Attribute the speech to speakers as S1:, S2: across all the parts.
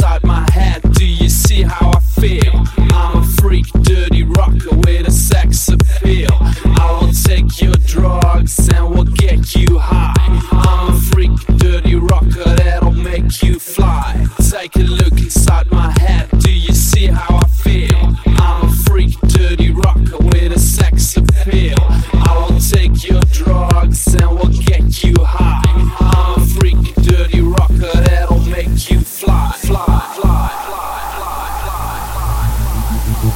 S1: Inside my fly,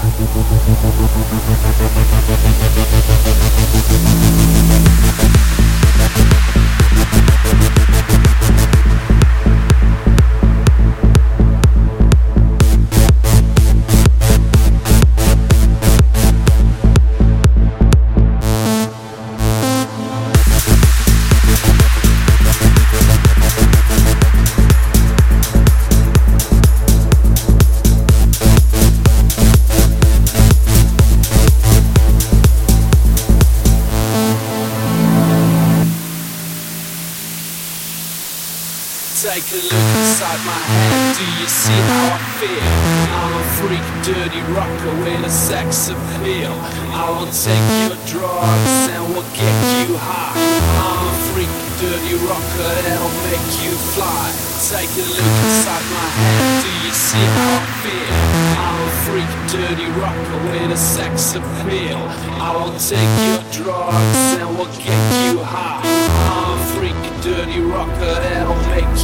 S1: fly, Take a look inside my head. Do you see how I feel? I'm a freak, dirty rocker with a sex appeal. I will take your drugs and we'll get you high. I'm a freak, dirty rocker that'll make you fly. Take a look inside my head. Do you see how I feel? I'm a freak, dirty rocker with a sex appeal. I will take your drugs and we'll get you high. I'm a freak, dirty rocker that'll make you